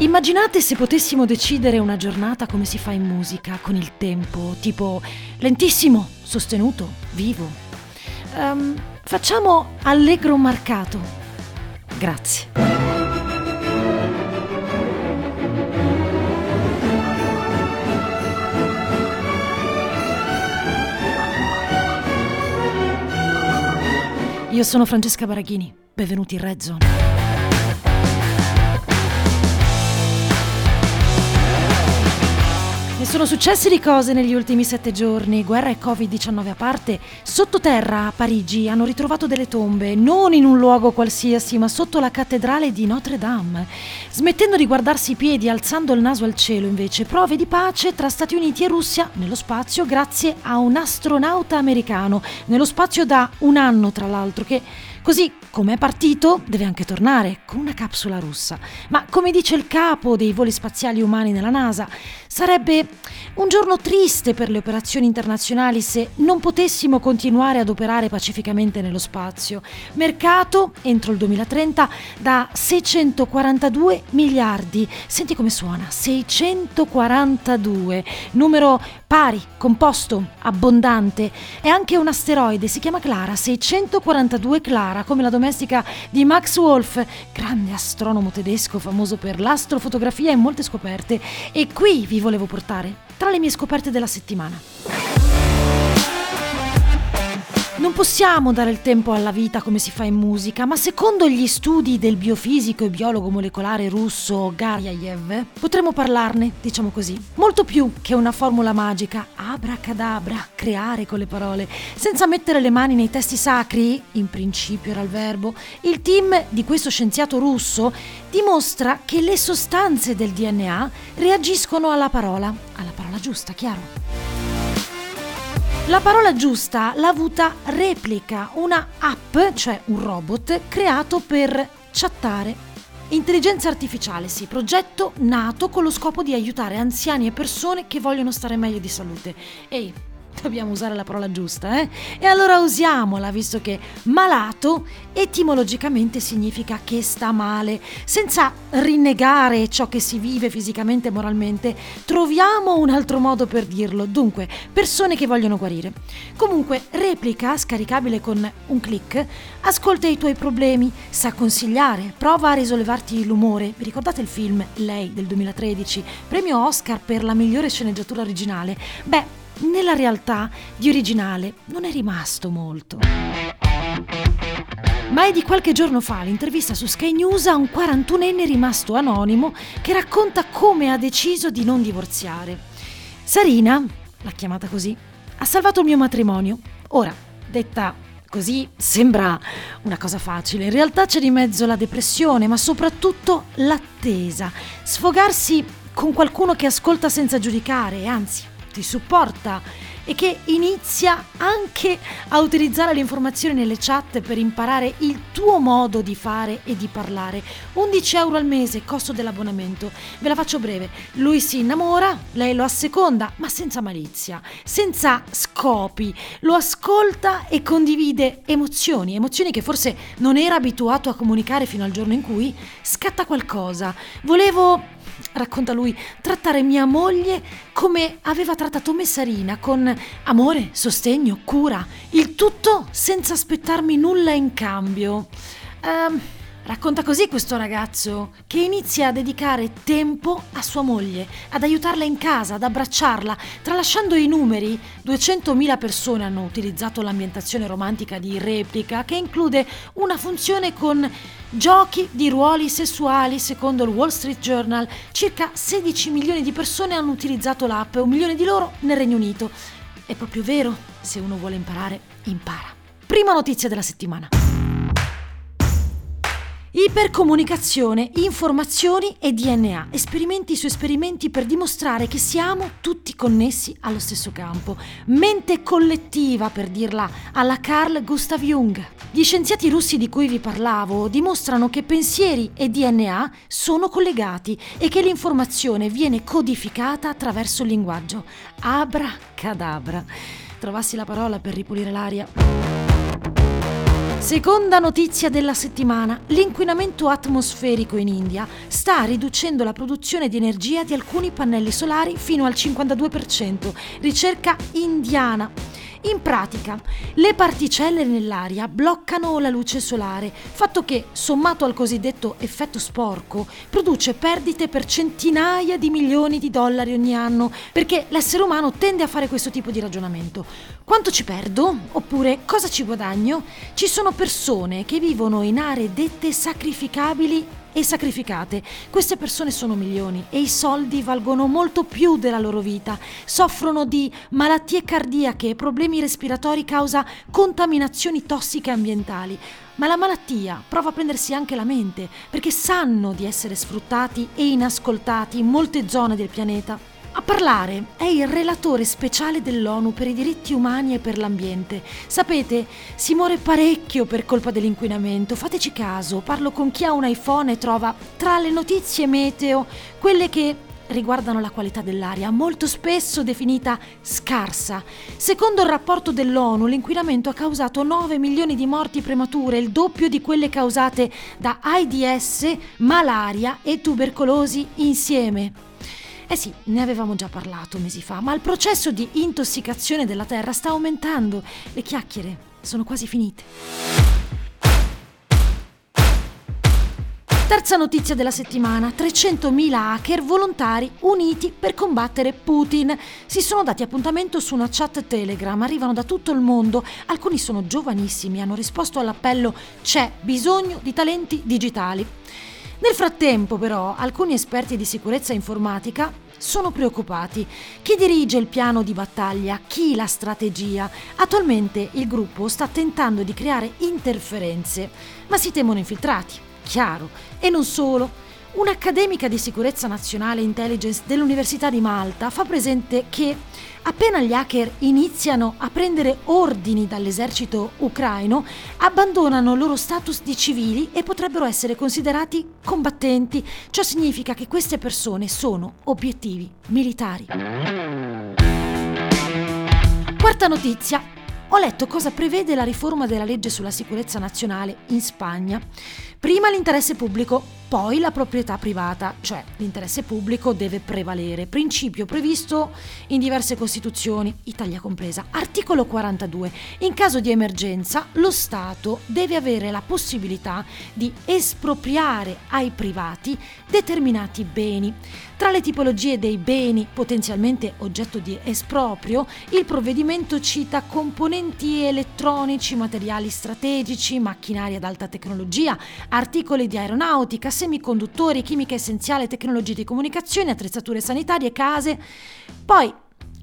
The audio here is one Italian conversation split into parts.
Immaginate se potessimo decidere una giornata come si fa in musica, con il tempo, tipo lentissimo, sostenuto, vivo. Um, facciamo allegro marcato. Grazie. Io sono Francesca Baraghini, benvenuti in Red Zone. Ne sono successe di cose negli ultimi sette giorni, guerra e Covid-19 a parte. Sottoterra a Parigi hanno ritrovato delle tombe, non in un luogo qualsiasi, ma sotto la cattedrale di Notre Dame. Smettendo di guardarsi i piedi, alzando il naso al cielo, invece, prove di pace tra Stati Uniti e Russia nello spazio grazie a un astronauta americano. Nello spazio da un anno, tra l'altro, che Così come è partito, deve anche tornare con una capsula russa. Ma come dice il capo dei voli spaziali umani nella NASA, sarebbe un giorno triste per le operazioni internazionali se non potessimo continuare ad operare pacificamente nello spazio. Mercato entro il 2030 da 642 miliardi. Senti come suona, 642, numero pari, composto, abbondante. È anche un asteroide, si chiama Clara, 642 Clara, come la domestica di Max Wolf, grande astronomo tedesco famoso per l'astrofotografia e molte scoperte. E qui vi volevo portare tra le mie scoperte della settimana. Non possiamo dare il tempo alla vita come si fa in musica, ma secondo gli studi del biofisico e biologo molecolare russo Garyayev, potremmo parlarne, diciamo così, molto più che una formula magica, abracadabra, creare con le parole, senza mettere le mani nei testi sacri, in principio era il verbo, il team di questo scienziato russo dimostra che le sostanze del DNA reagiscono alla parola, alla parola giusta, chiaro? La parola giusta l'ha avuta Replica, una app, cioè un robot, creato per chattare. Intelligenza artificiale, sì, progetto nato con lo scopo di aiutare anziani e persone che vogliono stare meglio di salute. Ehi, Dobbiamo usare la parola giusta, eh? E allora usiamola, visto che malato etimologicamente significa che sta male. Senza rinnegare ciò che si vive fisicamente e moralmente, troviamo un altro modo per dirlo. Dunque, persone che vogliono guarire. Comunque, replica, scaricabile con un clic, ascolta i tuoi problemi, sa consigliare, prova a risollevarti l'umore. Vi ricordate il film Lei del 2013, premio Oscar per la migliore sceneggiatura originale? Beh, nella realtà di originale non è rimasto molto. Ma è di qualche giorno fa l'intervista su Sky News a un 41enne rimasto anonimo che racconta come ha deciso di non divorziare. Sarina, l'ha chiamata così, ha salvato il mio matrimonio. Ora, detta così, sembra una cosa facile. In realtà c'è di mezzo la depressione, ma soprattutto l'attesa. Sfogarsi con qualcuno che ascolta senza giudicare, anzi, ti supporta e che inizia anche a utilizzare le informazioni nelle chat per imparare il tuo modo di fare e di parlare. 11 euro al mese, costo dell'abbonamento. Ve la faccio breve. Lui si innamora, lei lo asseconda, ma senza malizia, senza scopi. Lo ascolta e condivide emozioni, emozioni che forse non era abituato a comunicare fino al giorno in cui scatta qualcosa. Volevo racconta lui, trattare mia moglie come aveva trattato Messarina, con amore, sostegno, cura, il tutto senza aspettarmi nulla in cambio. Um, Racconta così questo ragazzo che inizia a dedicare tempo a sua moglie, ad aiutarla in casa, ad abbracciarla. Tralasciando i numeri, 200.000 persone hanno utilizzato l'ambientazione romantica di replica che include una funzione con giochi di ruoli sessuali. Secondo il Wall Street Journal, circa 16 milioni di persone hanno utilizzato l'app, un milione di loro nel Regno Unito. È proprio vero, se uno vuole imparare, impara. Prima notizia della settimana. Ipercomunicazione, informazioni e DNA. Esperimenti su esperimenti per dimostrare che siamo tutti connessi allo stesso campo. Mente collettiva, per dirla alla Carl Gustav Jung. Gli scienziati russi di cui vi parlavo dimostrano che pensieri e DNA sono collegati e che l'informazione viene codificata attraverso il linguaggio. Abracadabra. Trovassi la parola per ripulire l'aria. Seconda notizia della settimana, l'inquinamento atmosferico in India sta riducendo la produzione di energia di alcuni pannelli solari fino al 52%, ricerca indiana. In pratica, le particelle nell'aria bloccano la luce solare, fatto che, sommato al cosiddetto effetto sporco, produce perdite per centinaia di milioni di dollari ogni anno, perché l'essere umano tende a fare questo tipo di ragionamento. Quanto ci perdo? Oppure cosa ci guadagno? Ci sono persone che vivono in aree dette sacrificabili e sacrificate. Queste persone sono milioni e i soldi valgono molto più della loro vita. Soffrono di malattie cardiache, problemi respiratori causa contaminazioni tossiche ambientali. Ma la malattia prova a prendersi anche la mente perché sanno di essere sfruttati e inascoltati in molte zone del pianeta. A parlare è il relatore speciale dell'ONU per i diritti umani e per l'ambiente. Sapete, si muore parecchio per colpa dell'inquinamento. Fateci caso, parlo con chi ha un iPhone e trova tra le notizie meteo quelle che riguardano la qualità dell'aria, molto spesso definita scarsa. Secondo il rapporto dell'ONU, l'inquinamento ha causato 9 milioni di morti premature, il doppio di quelle causate da AIDS, malaria e tubercolosi insieme. Eh sì, ne avevamo già parlato mesi fa, ma il processo di intossicazione della Terra sta aumentando. Le chiacchiere sono quasi finite. Terza notizia della settimana, 300.000 hacker volontari uniti per combattere Putin. Si sono dati appuntamento su una chat Telegram, arrivano da tutto il mondo, alcuni sono giovanissimi, hanno risposto all'appello c'è bisogno di talenti digitali. Nel frattempo, però, alcuni esperti di sicurezza informatica sono preoccupati. Chi dirige il piano di battaglia? Chi la strategia? Attualmente il gruppo sta tentando di creare interferenze, ma si temono infiltrati, chiaro. E non solo. Un'accademica di sicurezza nazionale intelligence dell'Università di Malta fa presente che appena gli hacker iniziano a prendere ordini dall'esercito ucraino, abbandonano il loro status di civili e potrebbero essere considerati combattenti. Ciò significa che queste persone sono obiettivi militari. Quarta notizia. Ho letto cosa prevede la riforma della legge sulla sicurezza nazionale in Spagna. Prima l'interesse pubblico, poi la proprietà privata, cioè l'interesse pubblico deve prevalere, principio previsto in diverse costituzioni, Italia compresa. Articolo 42. In caso di emergenza lo Stato deve avere la possibilità di espropriare ai privati determinati beni. Tra le tipologie dei beni potenzialmente oggetto di esproprio, il provvedimento cita componenti elettronici, materiali strategici, macchinari ad alta tecnologia, articoli di aeronautica, semiconduttori, chimica essenziale, tecnologie di comunicazione, attrezzature sanitarie, case. Poi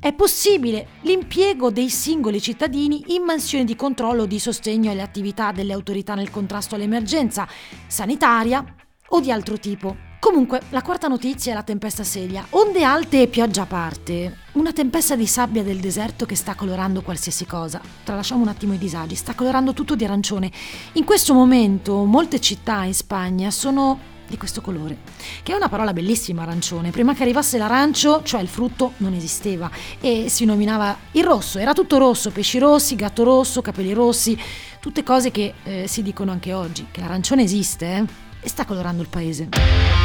è possibile l'impiego dei singoli cittadini in mansioni di controllo o di sostegno alle attività delle autorità nel contrasto all'emergenza sanitaria o di altro tipo. Comunque, la quarta notizia è la tempesta Celia. Onde alte e pioggia a parte, una tempesta di sabbia del deserto che sta colorando qualsiasi cosa. Tralasciamo un attimo i disagi, sta colorando tutto di arancione. In questo momento molte città in Spagna sono di questo colore, che è una parola bellissima arancione. Prima che arrivasse l'arancio, cioè il frutto, non esisteva e si nominava il rosso, era tutto rosso, pesci rossi, gatto rosso, capelli rossi, tutte cose che eh, si dicono anche oggi, che l'arancione esiste eh, e sta colorando il paese.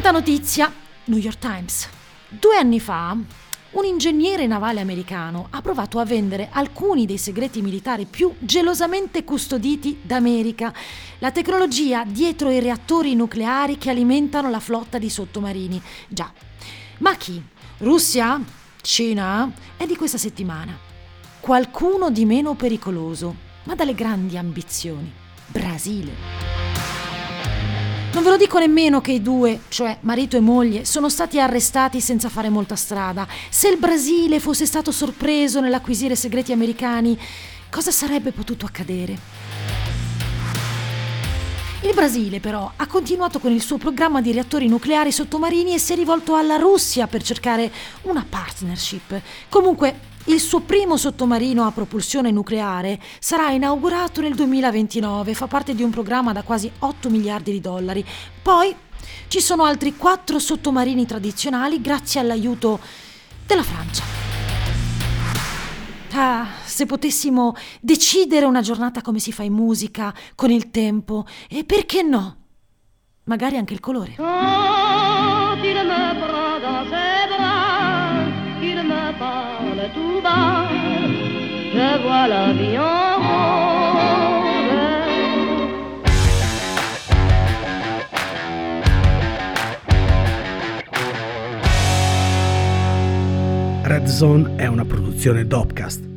Quinta notizia, New York Times. Due anni fa, un ingegnere navale americano ha provato a vendere alcuni dei segreti militari più gelosamente custoditi d'America, la tecnologia dietro i reattori nucleari che alimentano la flotta di sottomarini. Già. Ma chi? Russia? Cina? È di questa settimana. Qualcuno di meno pericoloso, ma dalle grandi ambizioni. Brasile. Non ve lo dico nemmeno che i due, cioè marito e moglie, sono stati arrestati senza fare molta strada. Se il Brasile fosse stato sorpreso nell'acquisire segreti americani, cosa sarebbe potuto accadere? Il Brasile però ha continuato con il suo programma di reattori nucleari sottomarini e si è rivolto alla Russia per cercare una partnership. Comunque il suo primo sottomarino a propulsione nucleare sarà inaugurato nel 2029, fa parte di un programma da quasi 8 miliardi di dollari. Poi ci sono altri quattro sottomarini tradizionali grazie all'aiuto della Francia. Ah, se potessimo decidere una giornata come si fa in musica, con il tempo, e perché no? Magari anche il colore. Me parle tout bas, je vois la vie en rose. Red Zone è una produzione Dopcast